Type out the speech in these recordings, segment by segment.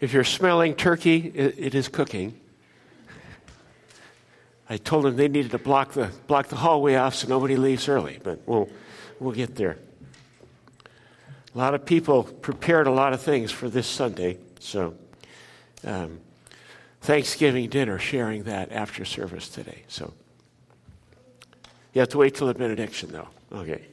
If you're smelling turkey, it, it is cooking. I told them they needed to block the, block the hallway off so nobody leaves early, but we'll, we'll get there. A lot of people prepared a lot of things for this Sunday, so um, Thanksgiving dinner, sharing that after service today. So you have to wait till the benediction, though. Okay.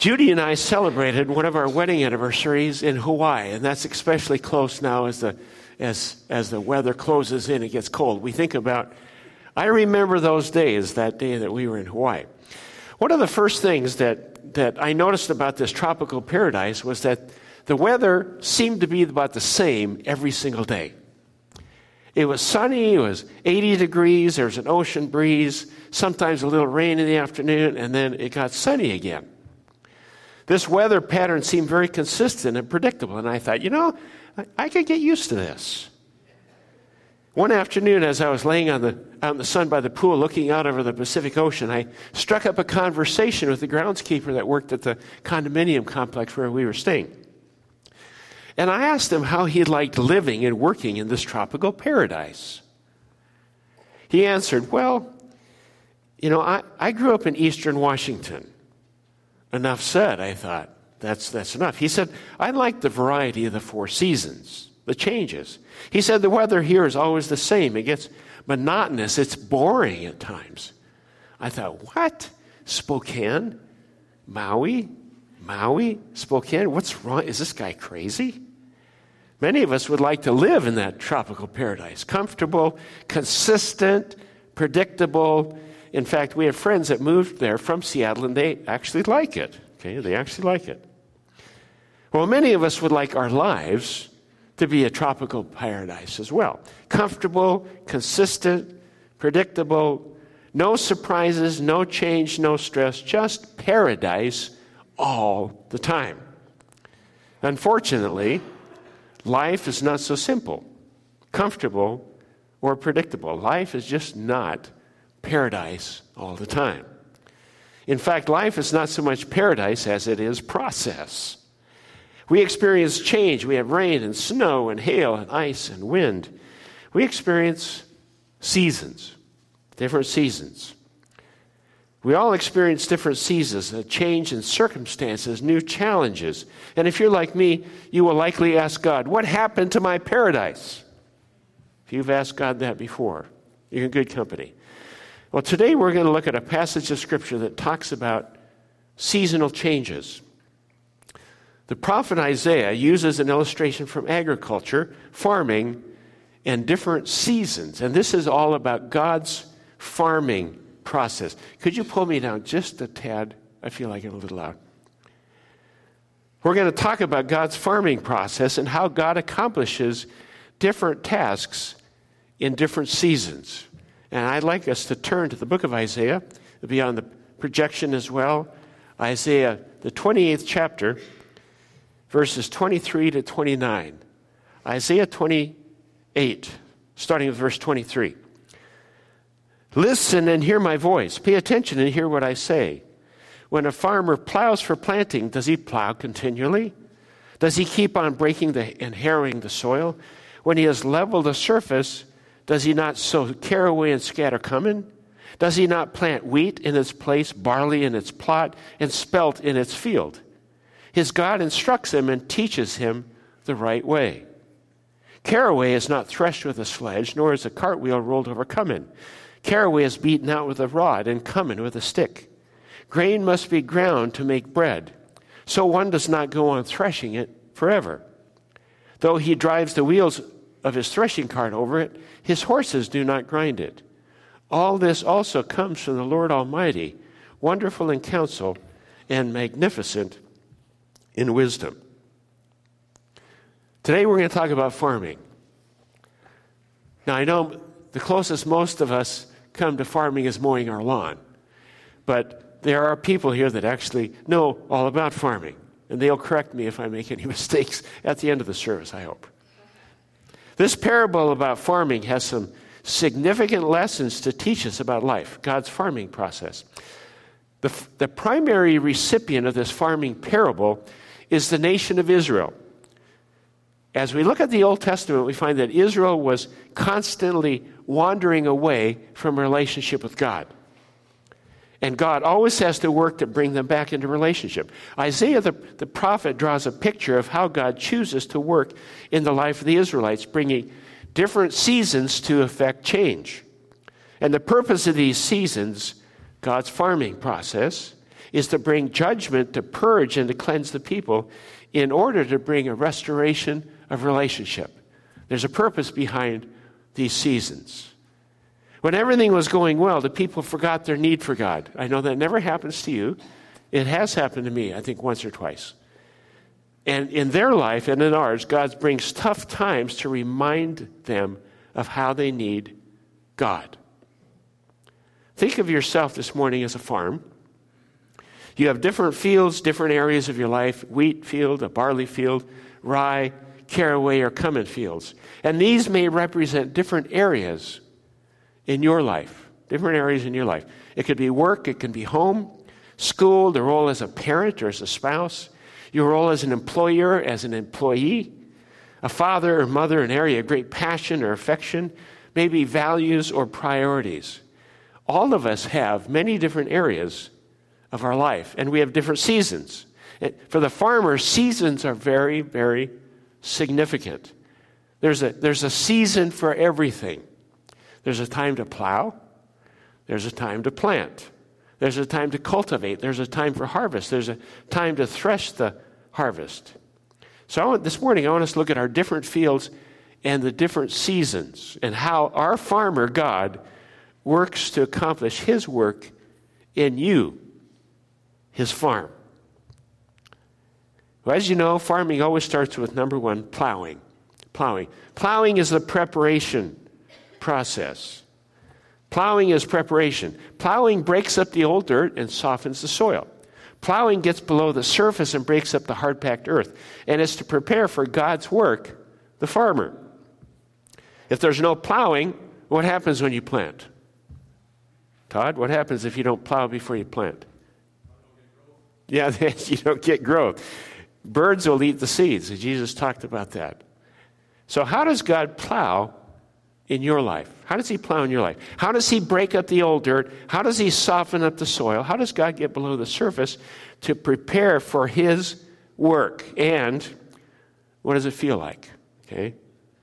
Judy and I celebrated one of our wedding anniversaries in Hawaii, and that's especially close now as the as as the weather closes in, it gets cold. We think about. I remember those days, that day that we were in Hawaii. One of the first things that that I noticed about this tropical paradise was that the weather seemed to be about the same every single day. It was sunny, it was 80 degrees, there was an ocean breeze, sometimes a little rain in the afternoon, and then it got sunny again. This weather pattern seemed very consistent and predictable, and I thought, you know, I, I could get used to this. One afternoon, as I was laying on the, the sun by the pool looking out over the Pacific Ocean, I struck up a conversation with the groundskeeper that worked at the condominium complex where we were staying. And I asked him how he liked living and working in this tropical paradise. He answered, Well, you know, I, I grew up in eastern Washington. Enough said, I thought. That's, that's enough. He said, I like the variety of the four seasons, the changes. He said, the weather here is always the same. It gets monotonous, it's boring at times. I thought, what? Spokane? Maui? Maui? Spokane? What's wrong? Is this guy crazy? Many of us would like to live in that tropical paradise comfortable, consistent, predictable. In fact, we have friends that moved there from Seattle and they actually like it. Okay, they actually like it. Well, many of us would like our lives to be a tropical paradise as well. Comfortable, consistent, predictable, no surprises, no change, no stress, just paradise all the time. Unfortunately, Life is not so simple, comfortable, or predictable. Life is just not paradise all the time. In fact, life is not so much paradise as it is process. We experience change. We have rain and snow and hail and ice and wind. We experience seasons, different seasons. We all experience different seasons, a change in circumstances, new challenges. And if you're like me, you will likely ask God, What happened to my paradise? If you've asked God that before, you're in good company. Well, today we're going to look at a passage of Scripture that talks about seasonal changes. The prophet Isaiah uses an illustration from agriculture, farming, and different seasons. And this is all about God's farming process. Could you pull me down just a tad? I feel like I'm a little loud. We're going to talk about God's farming process and how God accomplishes different tasks in different seasons. And I'd like us to turn to the book of Isaiah, be on the projection as well. Isaiah, the 28th chapter, verses 23 to 29. Isaiah 28, starting with verse 23. Listen and hear my voice. Pay attention and hear what I say. When a farmer plows for planting, does he plow continually? Does he keep on breaking the, and harrowing the soil? When he has leveled the surface, does he not sow caraway and scatter cummin? Does he not plant wheat in its place, barley in its plot, and spelt in its field? His God instructs him and teaches him the right way. Caraway is not threshed with a sledge, nor is a cartwheel rolled over cummin. Caraway is beaten out with a rod and cummin with a stick. Grain must be ground to make bread, so one does not go on threshing it forever. Though he drives the wheels of his threshing cart over it, his horses do not grind it. All this also comes from the Lord Almighty, wonderful in counsel and magnificent in wisdom. Today we're going to talk about farming. Now, I know the closest most of us come to farming is mowing our lawn. But there are people here that actually know all about farming, and they'll correct me if I make any mistakes at the end of the service, I hope. This parable about farming has some significant lessons to teach us about life, God's farming process. The, the primary recipient of this farming parable is the nation of Israel. As we look at the Old Testament, we find that Israel was constantly wandering away from relationship with God. And God always has to work to bring them back into relationship. Isaiah the, the prophet draws a picture of how God chooses to work in the life of the Israelites, bringing different seasons to effect change. And the purpose of these seasons, God's farming process, is to bring judgment, to purge, and to cleanse the people in order to bring a restoration of relationship. There's a purpose behind these seasons. When everything was going well, the people forgot their need for God. I know that never happens to you. It has happened to me, I think, once or twice. And in their life and in ours, God brings tough times to remind them of how they need God. Think of yourself this morning as a farm. You have different fields, different areas of your life wheat field, a barley field, rye, caraway, or cumin fields. And these may represent different areas in your life, different areas in your life. It could be work, it can be home, school, the role as a parent or as a spouse, your role as an employer, as an employee, a father or mother, an area of great passion or affection, maybe values or priorities. All of us have many different areas of our life, and we have different seasons. For the farmer, seasons are very, very significant. There's a, there's a season for everything. There's a time to plow, there's a time to plant, there's a time to cultivate, there's a time for harvest, there's a time to thresh the harvest. So want, this morning, I want us to look at our different fields and the different seasons and how our farmer, God, works to accomplish his work in you, his farm. Well, as you know, farming always starts with number one, plowing. Plowing. Plowing is the preparation process. Plowing is preparation. Plowing breaks up the old dirt and softens the soil. Plowing gets below the surface and breaks up the hard packed earth. And it's to prepare for God's work, the farmer. If there's no plowing, what happens when you plant? Todd, what happens if you don't plow before you plant? Yeah, you don't get growth. Birds will eat the seeds. Jesus talked about that. So, how does God plow in your life? How does He plow in your life? How does He break up the old dirt? How does He soften up the soil? How does God get below the surface to prepare for His work? And what does it feel like? Okay?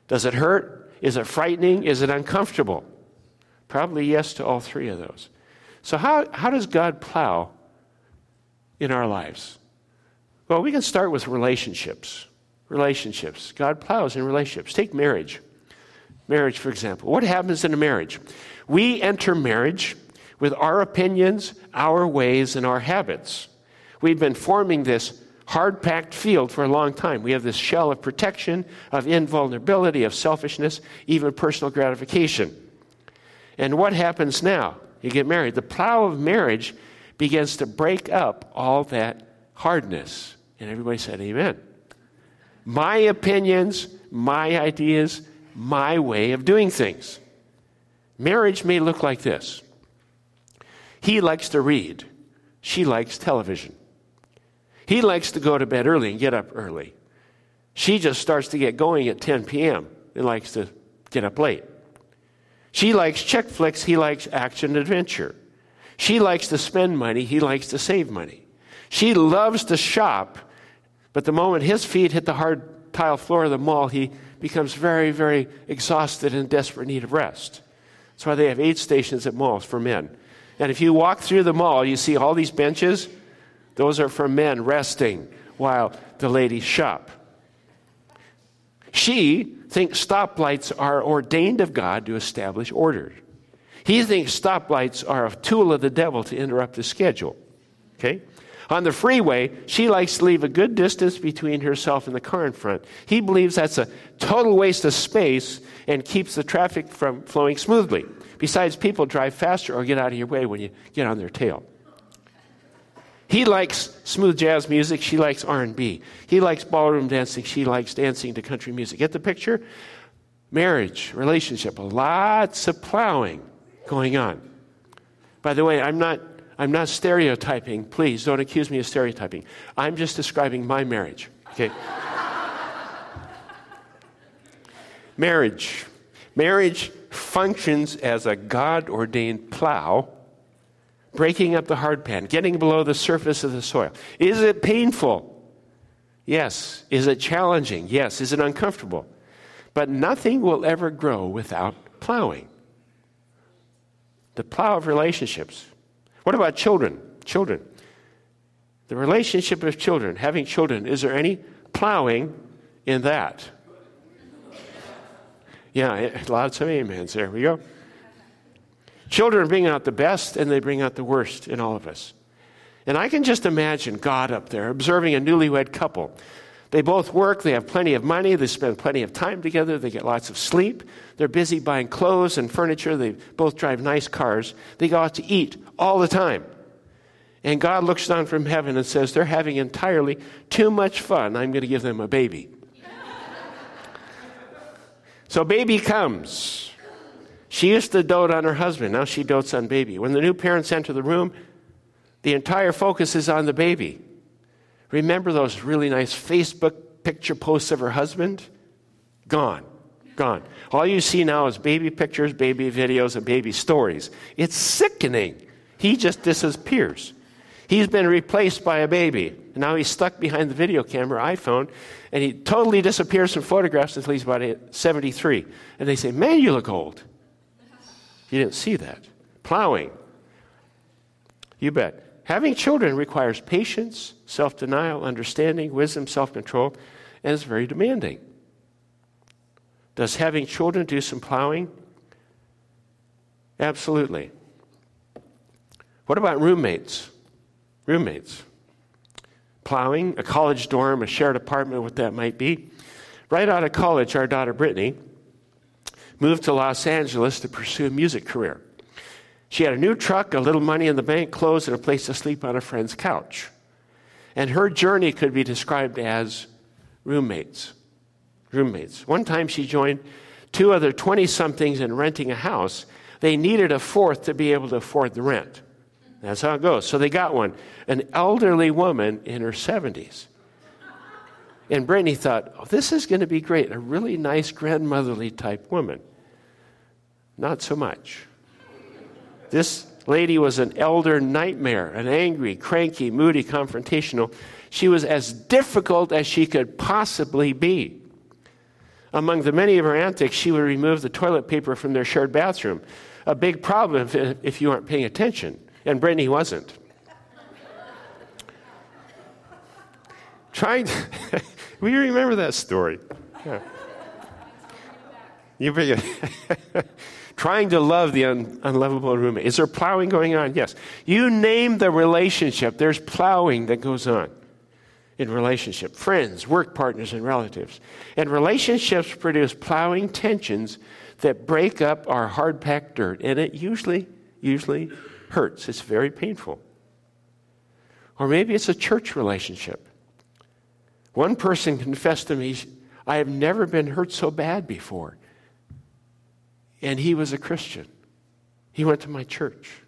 Does it hurt? Is it frightening? Is it uncomfortable? Probably yes to all three of those. So, how, how does God plow in our lives? Well, we can start with relationships. Relationships. God plows in relationships. Take marriage. Marriage, for example. What happens in a marriage? We enter marriage with our opinions, our ways, and our habits. We've been forming this hard packed field for a long time. We have this shell of protection, of invulnerability, of selfishness, even personal gratification. And what happens now? You get married. The plow of marriage begins to break up all that hardness. And everybody said, Amen. My opinions, my ideas, my way of doing things. Marriage may look like this he likes to read, she likes television. He likes to go to bed early and get up early. She just starts to get going at 10 p.m. and likes to get up late. She likes chick flicks, he likes action adventure. She likes to spend money, he likes to save money. She loves to shop, but the moment his feet hit the hard tile floor of the mall, he becomes very, very exhausted and in desperate need of rest. That's why they have aid stations at malls for men. And if you walk through the mall, you see all these benches. Those are for men resting while the ladies shop. She thinks stoplights are ordained of God to establish order. He thinks stoplights are a tool of the devil to interrupt the schedule. Okay? On the freeway, she likes to leave a good distance between herself and the car in front. He believes that's a total waste of space and keeps the traffic from flowing smoothly. Besides, people drive faster or get out of your way when you get on their tail. He likes smooth jazz music, she likes R&B. He likes ballroom dancing, she likes dancing to country music. Get the picture? Marriage, relationship, lots of plowing going on. By the way, I'm not I'm not stereotyping. Please don't accuse me of stereotyping. I'm just describing my marriage. Okay? marriage. Marriage functions as a God ordained plow, breaking up the hard pan, getting below the surface of the soil. Is it painful? Yes. Is it challenging? Yes. Is it uncomfortable? But nothing will ever grow without plowing. The plow of relationships. What about children? Children. The relationship of children, having children, is there any plowing in that? Yeah, lots of amens. There we go. Children bring out the best and they bring out the worst in all of us. And I can just imagine God up there observing a newlywed couple. They both work, they have plenty of money, they spend plenty of time together, they get lots of sleep, they're busy buying clothes and furniture, they both drive nice cars, they go out to eat all the time. And God looks down from heaven and says, They're having entirely too much fun. I'm going to give them a baby. So baby comes. She used to dote on her husband. Now she dotes on baby. When the new parents enter the room, the entire focus is on the baby. Remember those really nice Facebook picture posts of her husband? Gone. Gone. All you see now is baby pictures, baby videos, and baby stories. It's sickening. He just disappears. He's been replaced by a baby. And now he's stuck behind the video camera, iPhone, and he totally disappears from photographs until he's about 73. And they say, Man, you look old. You didn't see that. Plowing. You bet. Having children requires patience, self denial, understanding, wisdom, self control, and is very demanding. Does having children do some plowing? Absolutely. What about roommates? roommates. Plowing, a college dorm, a shared apartment, what that might be. Right out of college, our daughter Brittany moved to Los Angeles to pursue a music career. She had a new truck, a little money in the bank, clothes, and a place to sleep on a friend's couch. And her journey could be described as roommates. Roommates. One time she joined two other 20 somethings in renting a house. They needed a fourth to be able to afford the rent. That's how it goes. So they got one, an elderly woman in her 70s. And Brittany thought, oh, this is going to be great, a really nice grandmotherly type woman. Not so much. This lady was an elder nightmare, an angry, cranky, moody, confrontational. She was as difficult as she could possibly be. Among the many of her antics, she would remove the toilet paper from their shared bathroom. A big problem if, if you aren't paying attention and Brittany wasn't. Trying to, we remember that story? Yeah. You bring it. Trying to love the un- unlovable roommate. Is there plowing going on? Yes. You name the relationship, there's plowing that goes on in relationship friends, work partners, and relatives. And relationships produce plowing tensions that break up our hard packed dirt. And it usually, usually hurts, it's very painful. Or maybe it's a church relationship. One person confessed to me, I have never been hurt so bad before. And he was a Christian. He went to my church.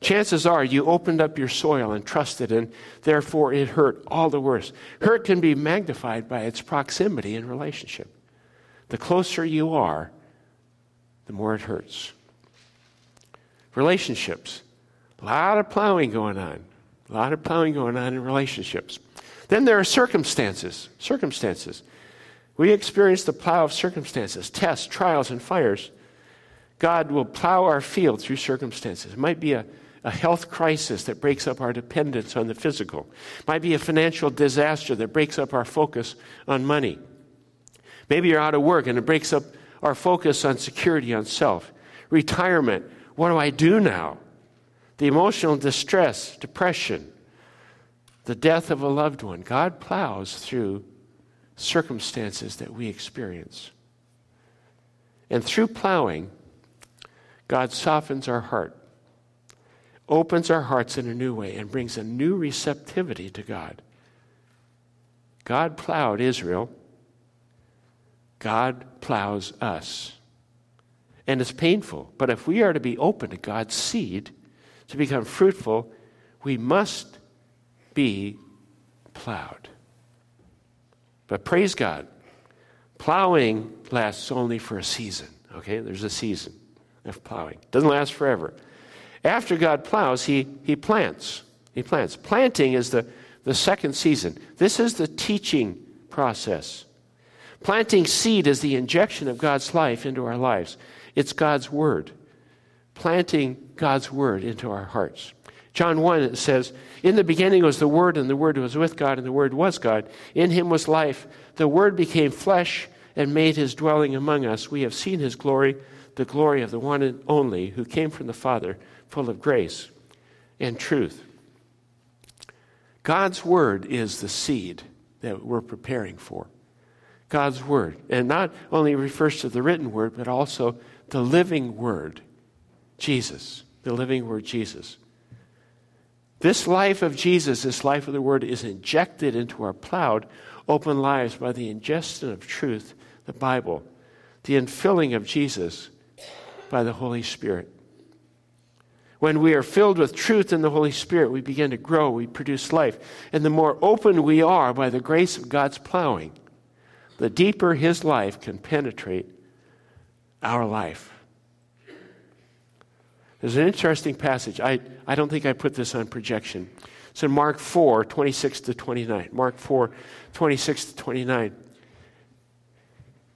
Chances are you opened up your soil and trusted, and therefore it hurt all the worse. Hurt can be magnified by its proximity in relationship. The closer you are, the more it hurts. Relationships. A lot of plowing going on. A lot of plowing going on in relationships. Then there are circumstances. Circumstances. We experience the plow of circumstances, tests, trials, and fires. God will plow our field through circumstances. It might be a, a health crisis that breaks up our dependence on the physical. It might be a financial disaster that breaks up our focus on money. Maybe you're out of work and it breaks up our focus on security, on self. Retirement what do I do now? The emotional distress, depression, the death of a loved one. God plows through circumstances that we experience. And through plowing, God softens our heart, opens our hearts in a new way, and brings a new receptivity to God. God plowed Israel. God plows us and it's painful. But if we are to be open to God's seed, to become fruitful, we must be plowed. But praise God, plowing lasts only for a season. Okay, there's a season of plowing. Doesn't last forever. After God plows, he, he plants. He plants. Planting is the, the second season. This is the teaching process. Planting seed is the injection of God's life into our lives. It's God's word. Planting God's word into our hearts. John 1 it says, In the beginning was the Word, and the Word was with God, and the Word was God. In him was life. The Word became flesh and made his dwelling among us. We have seen his glory, the glory of the one and only who came from the Father, full of grace and truth. God's Word is the seed that we're preparing for. God's Word. And not only refers to the written Word, but also the living Word, Jesus, the living Word, Jesus. This life of Jesus, this life of the Word, is injected into our plowed, open lives by the ingestion of truth, the Bible, the infilling of Jesus by the Holy Spirit. When we are filled with truth in the Holy Spirit, we begin to grow, we produce life. And the more open we are by the grace of God's plowing, the deeper His life can penetrate our life. There's an interesting passage. I, I don't think I put this on projection. It's in Mark 4, 26 to 29. Mark 4, 26 to 29.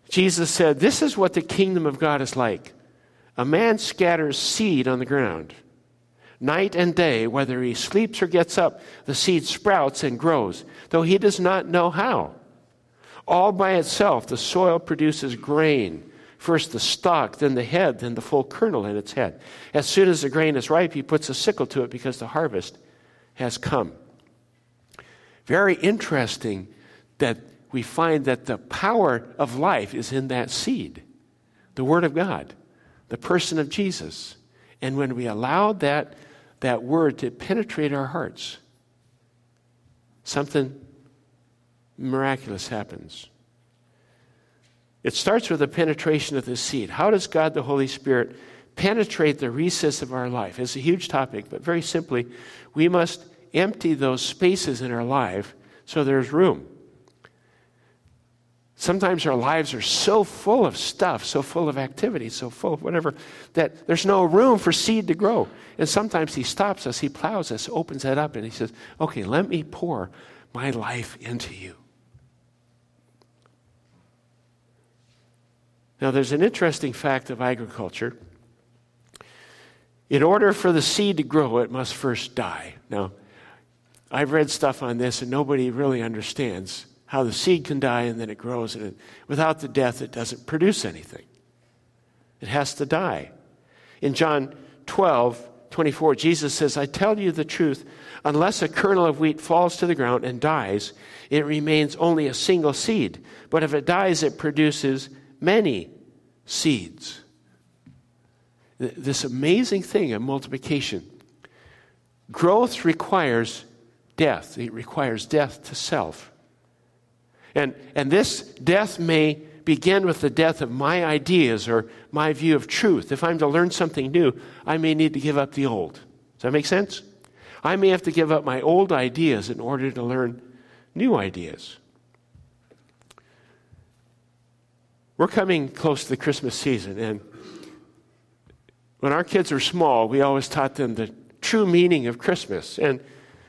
Jesus said, This is what the kingdom of God is like. A man scatters seed on the ground. Night and day, whether he sleeps or gets up, the seed sprouts and grows, though he does not know how. All by itself, the soil produces grain First the stalk, then the head, then the full kernel in its head. As soon as the grain is ripe, he puts a sickle to it because the harvest has come. Very interesting that we find that the power of life is in that seed, the Word of God, the person of Jesus. And when we allow that, that Word to penetrate our hearts, something miraculous happens. It starts with the penetration of the seed. How does God the Holy Spirit penetrate the recess of our life? It's a huge topic, but very simply, we must empty those spaces in our life so there's room. Sometimes our lives are so full of stuff, so full of activity, so full of whatever, that there's no room for seed to grow. And sometimes He stops us, He plows us, opens that up, and He says, Okay, let me pour my life into you. Now, there's an interesting fact of agriculture. In order for the seed to grow, it must first die. Now, I've read stuff on this, and nobody really understands how the seed can die and then it grows, and it, without the death, it doesn't produce anything. It has to die. In John 12, 24, Jesus says, I tell you the truth, unless a kernel of wheat falls to the ground and dies, it remains only a single seed. But if it dies, it produces many seeds. This amazing thing of multiplication. Growth requires death, it requires death to self. And, and this death may begin with the death of my ideas or my view of truth. If I'm to learn something new, I may need to give up the old. Does that make sense? I may have to give up my old ideas in order to learn new ideas. We're coming close to the Christmas season, and when our kids were small, we always taught them the true meaning of Christmas. And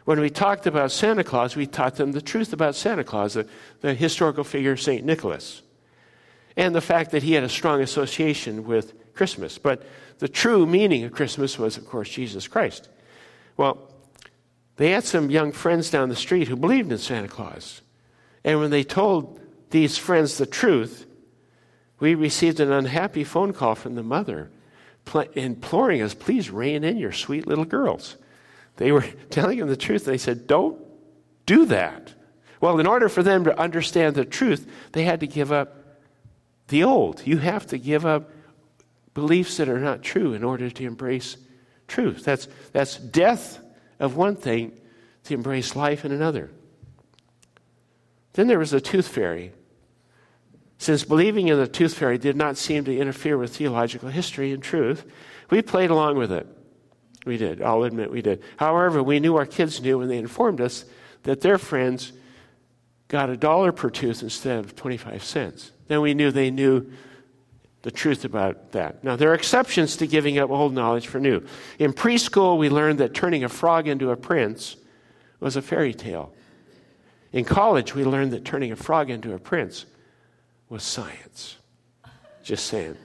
when we talked about Santa Claus, we taught them the truth about Santa Claus, the, the historical figure St. Nicholas, and the fact that he had a strong association with Christmas. But the true meaning of Christmas was, of course, Jesus Christ. Well, they had some young friends down the street who believed in Santa Claus. And when they told these friends the truth, we received an unhappy phone call from the mother pl- imploring us, please rein in your sweet little girls. They were telling them the truth. They said, don't do that. Well, in order for them to understand the truth, they had to give up the old. You have to give up beliefs that are not true in order to embrace truth. That's, that's death of one thing to embrace life in another. Then there was the tooth fairy since believing in the tooth fairy did not seem to interfere with theological history and truth, we played along with it. We did. I'll admit we did. However, we knew our kids knew when they informed us that their friends got a dollar per tooth instead of 25 cents. Then we knew they knew the truth about that. Now, there are exceptions to giving up old knowledge for new. In preschool, we learned that turning a frog into a prince was a fairy tale. In college, we learned that turning a frog into a prince was science. Just saying.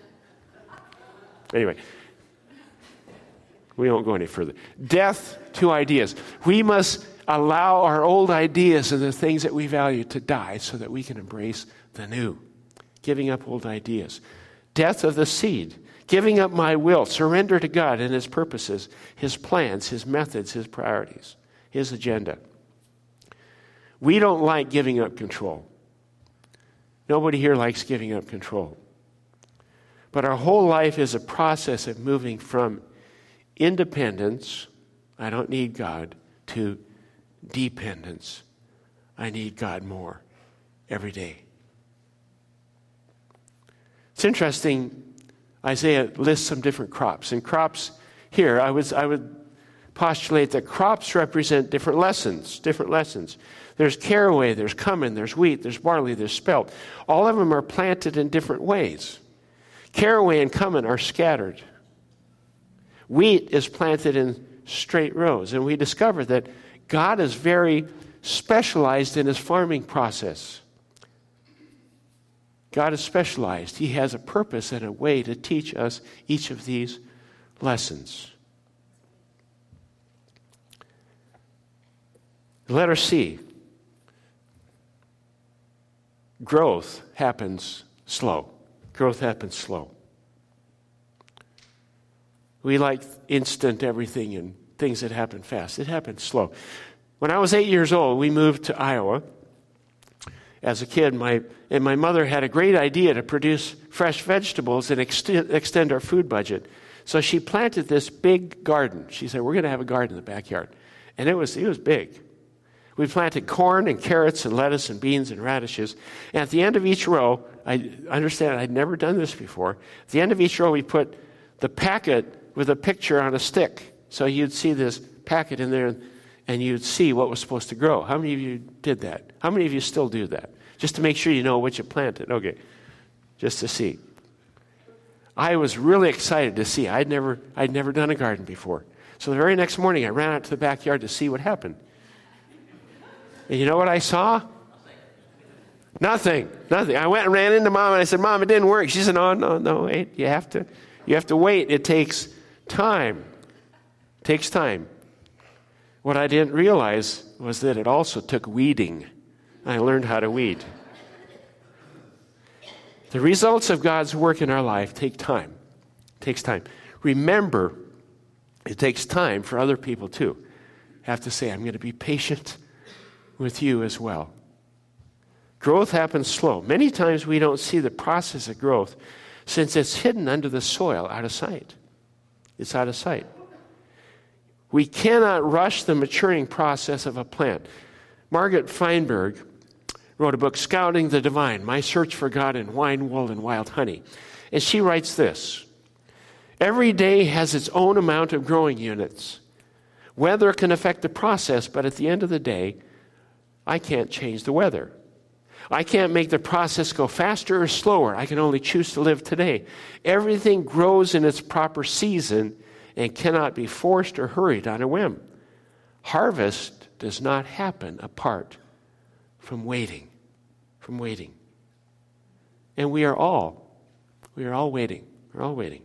Anyway, we won't go any further. Death to ideas. We must allow our old ideas and the things that we value to die so that we can embrace the new. Giving up old ideas. Death of the seed. Giving up my will. Surrender to God and His purposes, His plans, His methods, His priorities, His agenda. We don't like giving up control. Nobody here likes giving up control. But our whole life is a process of moving from independence, I don't need God, to dependence. I need God more every day. It's interesting. Isaiah lists some different crops. And crops here, I, was, I would postulate that crops represent different lessons, different lessons. There's caraway, there's cumin, there's wheat, there's barley, there's spelt. All of them are planted in different ways. Caraway and cumin are scattered. Wheat is planted in straight rows. And we discover that God is very specialized in his farming process. God is specialized. He has a purpose and a way to teach us each of these lessons. Letter C growth happens slow. Growth happens slow. We like instant everything and things that happen fast. It happens slow. When I was eight years old, we moved to Iowa. As a kid, my, and my mother had a great idea to produce fresh vegetables and ext- extend our food budget. So she planted this big garden. She said, We're going to have a garden in the backyard. And it was, it was big. We planted corn and carrots and lettuce and beans and radishes. And at the end of each row, I understand I'd never done this before. At the end of each row, we put the packet with a picture on a stick. So you'd see this packet in there and you'd see what was supposed to grow. How many of you did that? How many of you still do that? Just to make sure you know what you planted. Okay. Just to see. I was really excited to see. I'd never, I'd never done a garden before. So the very next morning, I ran out to the backyard to see what happened. And you know what I saw? Nothing. Nothing. I went and ran into mom and I said, Mom, it didn't work. She said, No, no, no, wait. You have to, you have to wait. It takes time. It takes time. What I didn't realize was that it also took weeding. I learned how to weed. The results of God's work in our life take time. It takes time. Remember, it takes time for other people too. have to say, I'm going to be patient with you as well. Growth happens slow. Many times we don't see the process of growth since it's hidden under the soil out of sight. It's out of sight. We cannot rush the maturing process of a plant. Margaret Feinberg wrote a book, Scouting the Divine My Search for God in Wine, Wool, and Wild Honey. And she writes this Every day has its own amount of growing units. Weather can affect the process, but at the end of the day, I can't change the weather. I can't make the process go faster or slower. I can only choose to live today. Everything grows in its proper season and cannot be forced or hurried on a whim. Harvest does not happen apart from waiting, from waiting. And we are all, we are all waiting. We're all waiting.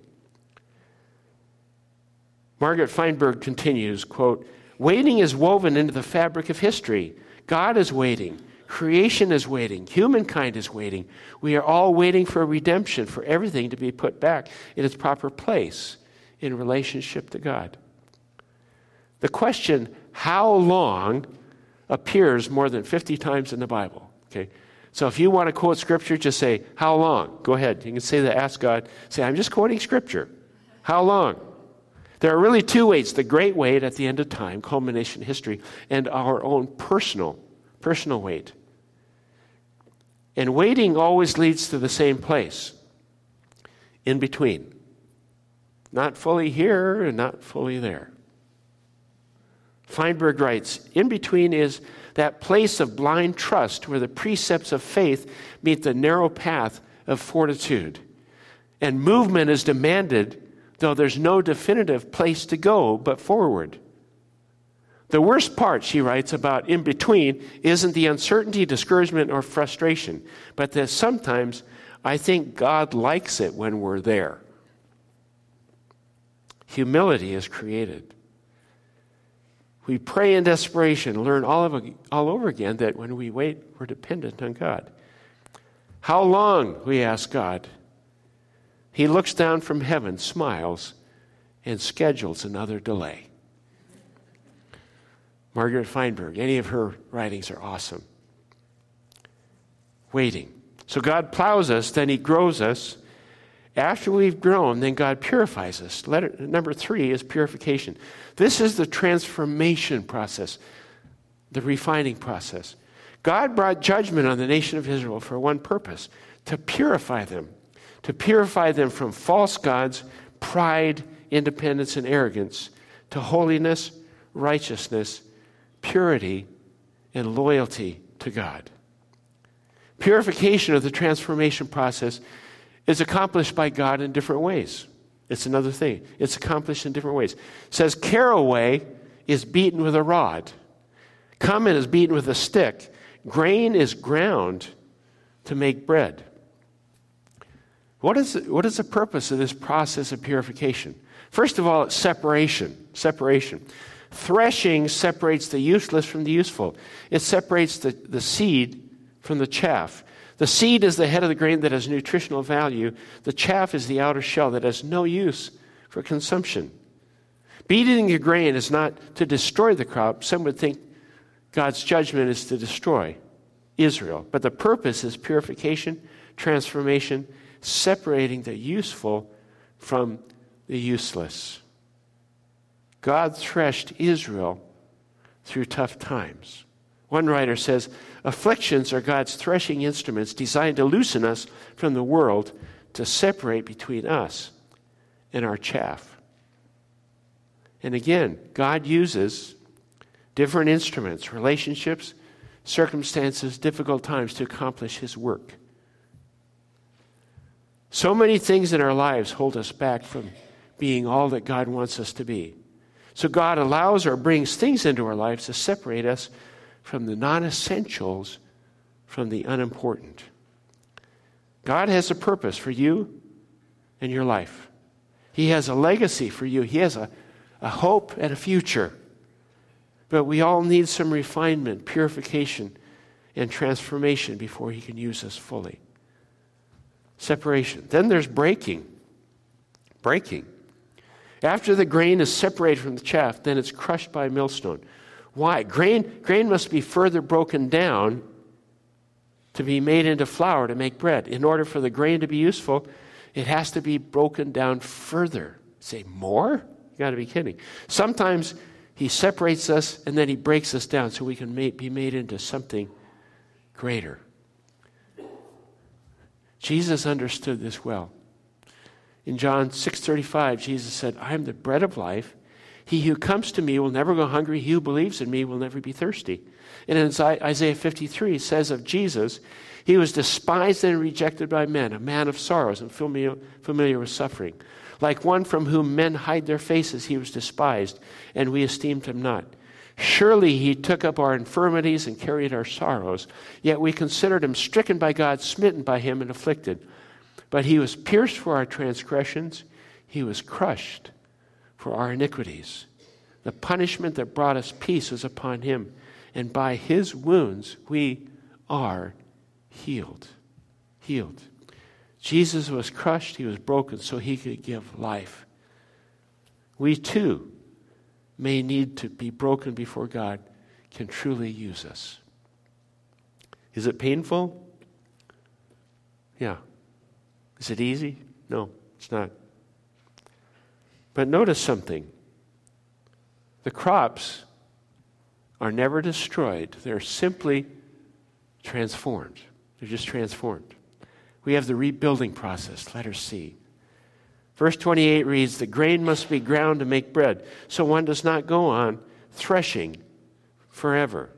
Margaret Feinberg continues, quote, Waiting is woven into the fabric of history. God is waiting. Creation is waiting. Humankind is waiting. We are all waiting for redemption, for everything to be put back in its proper place in relationship to God. The question, how long, appears more than 50 times in the Bible. Okay? So if you want to quote scripture, just say, How long? Go ahead. You can say that, ask God. Say, I'm just quoting scripture. How long? There are really two waits the great wait at the end of time, culmination history, and our own personal, personal wait. And waiting always leads to the same place in between. Not fully here and not fully there. Feinberg writes In between is that place of blind trust where the precepts of faith meet the narrow path of fortitude. And movement is demanded, though there's no definitive place to go but forward. The worst part, she writes about in between, isn't the uncertainty, discouragement, or frustration, but that sometimes I think God likes it when we're there. Humility is created. We pray in desperation, learn all, of, all over again that when we wait, we're dependent on God. How long, we ask God. He looks down from heaven, smiles, and schedules another delay. Margaret Feinberg, any of her writings are awesome. Waiting. So God plows us, then He grows us. After we've grown, then God purifies us. Letter, number three is purification. This is the transformation process, the refining process. God brought judgment on the nation of Israel for one purpose to purify them, to purify them from false gods, pride, independence, and arrogance, to holiness, righteousness, purity, and loyalty to God. Purification of the transformation process is accomplished by God in different ways. It's another thing. It's accomplished in different ways. It says caraway is beaten with a rod. Cumin is beaten with a stick. Grain is ground to make bread. What is, what is the purpose of this process of purification? First of all, it's separation. Separation. Threshing separates the useless from the useful. It separates the, the seed from the chaff. The seed is the head of the grain that has nutritional value. The chaff is the outer shell that has no use for consumption. Beating the grain is not to destroy the crop. Some would think God's judgment is to destroy Israel. But the purpose is purification, transformation, separating the useful from the useless. God threshed Israel through tough times. One writer says, Afflictions are God's threshing instruments designed to loosen us from the world, to separate between us and our chaff. And again, God uses different instruments, relationships, circumstances, difficult times to accomplish His work. So many things in our lives hold us back from being all that God wants us to be. So God allows or brings things into our lives to separate us from the non essentials from the unimportant. God has a purpose for you and your life. He has a legacy for you. He has a, a hope and a future. But we all need some refinement, purification, and transformation before He can use us fully. Separation. Then there's breaking. Breaking. After the grain is separated from the chaff, then it's crushed by a millstone. Why? Grain, grain must be further broken down to be made into flour to make bread. In order for the grain to be useful, it has to be broken down further. Say, more? You got to be kidding. Sometimes he separates us and then he breaks us down so we can be made into something greater. Jesus understood this well. In John 6:35, Jesus said, "I am the bread of life. He who comes to me will never go hungry. He who believes in me will never be thirsty. And in Isaiah 53, it says of Jesus, He was despised and rejected by men, a man of sorrows and familiar, familiar with suffering. Like one from whom men hide their faces, he was despised, and we esteemed him not. Surely he took up our infirmities and carried our sorrows, yet we considered him stricken by God, smitten by him, and afflicted. But he was pierced for our transgressions, he was crushed for our iniquities. The punishment that brought us peace was upon him, and by his wounds we are healed. Healed. Jesus was crushed, he was broken so he could give life. We too may need to be broken before God can truly use us. Is it painful? Yeah. Is it easy? No, it's not. But notice something the crops are never destroyed, they're simply transformed. They're just transformed. We have the rebuilding process, letter C. Verse 28 reads The grain must be ground to make bread, so one does not go on threshing forever.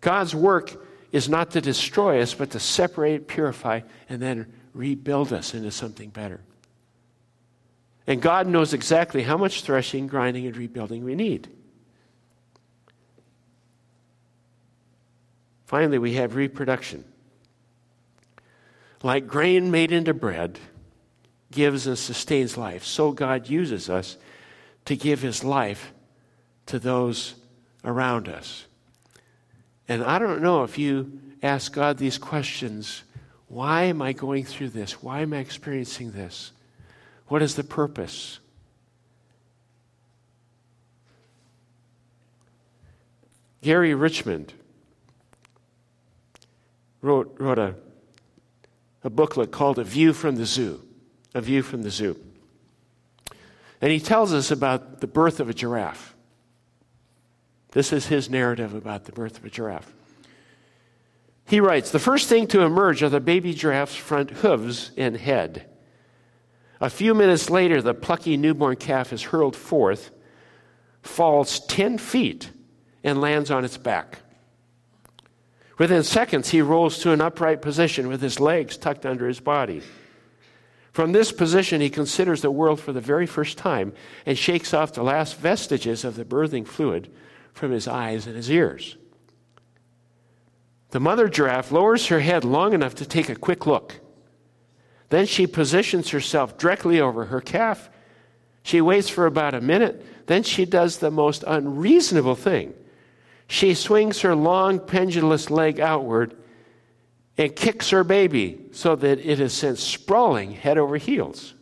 God's work is not to destroy us, but to separate, purify, and then rebuild us into something better. And God knows exactly how much threshing, grinding, and rebuilding we need. Finally, we have reproduction. Like grain made into bread gives and sustains life, so God uses us to give his life to those around us. And I don't know if you ask God these questions why am I going through this? Why am I experiencing this? What is the purpose? Gary Richmond wrote, wrote a, a booklet called A View from the Zoo. A View from the Zoo. And he tells us about the birth of a giraffe. This is his narrative about the birth of a giraffe. He writes The first thing to emerge are the baby giraffe's front hooves and head. A few minutes later, the plucky newborn calf is hurled forth, falls 10 feet, and lands on its back. Within seconds, he rolls to an upright position with his legs tucked under his body. From this position, he considers the world for the very first time and shakes off the last vestiges of the birthing fluid from his eyes and his ears. The mother giraffe lowers her head long enough to take a quick look. Then she positions herself directly over her calf. She waits for about a minute. Then she does the most unreasonable thing. She swings her long, pendulous leg outward and kicks her baby so that it is sent sprawling head over heels.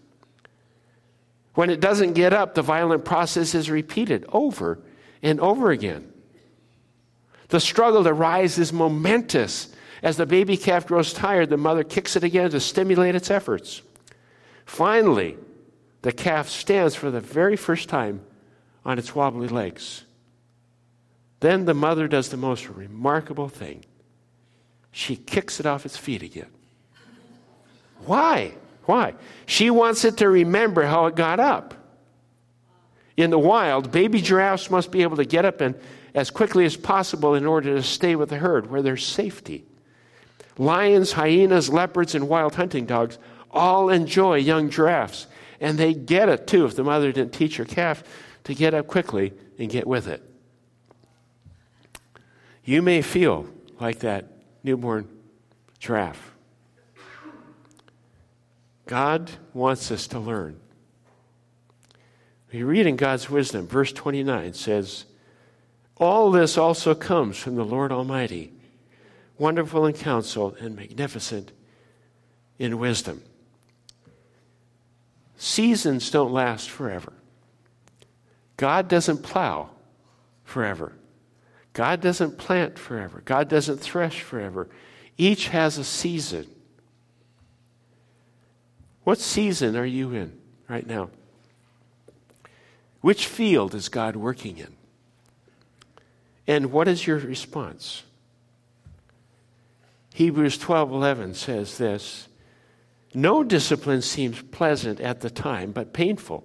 When it doesn't get up, the violent process is repeated over and over again. The struggle to rise is momentous. As the baby calf grows tired, the mother kicks it again to stimulate its efforts. Finally, the calf stands for the very first time on its wobbly legs. Then the mother does the most remarkable thing she kicks it off its feet again. Why? Why? She wants it to remember how it got up. In the wild, baby giraffes must be able to get up and as quickly as possible in order to stay with the herd where there's safety. Lions, hyenas, leopards, and wild hunting dogs all enjoy young giraffes, and they get it too if the mother didn't teach her calf to get up quickly and get with it. You may feel like that newborn giraffe. God wants us to learn we read in God's wisdom, verse 29 says, All this also comes from the Lord Almighty, wonderful in counsel and magnificent in wisdom. Seasons don't last forever. God doesn't plow forever. God doesn't plant forever. God doesn't thresh forever. Each has a season. What season are you in right now? Which field is God working in? And what is your response? Hebrews 12:11 says this, no discipline seems pleasant at the time, but painful.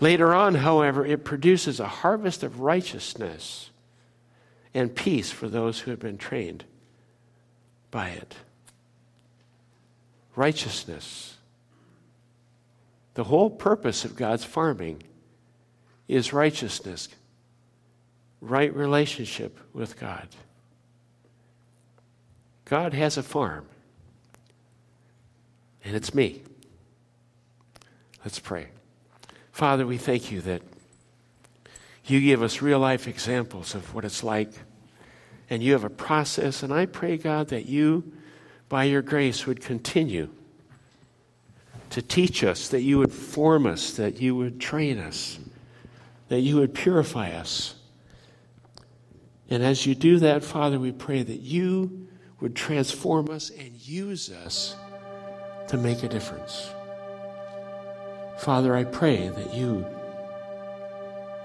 Later on, however, it produces a harvest of righteousness and peace for those who have been trained by it. Righteousness. The whole purpose of God's farming is righteousness, right relationship with God. God has a farm, and it's me. Let's pray. Father, we thank you that you give us real life examples of what it's like, and you have a process. And I pray, God, that you, by your grace, would continue to teach us, that you would form us, that you would train us that you would purify us. And as you do that, Father, we pray that you would transform us and use us to make a difference. Father, I pray that you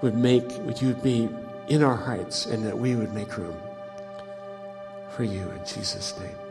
would make, would you be in our hearts and that we would make room for you in Jesus' name.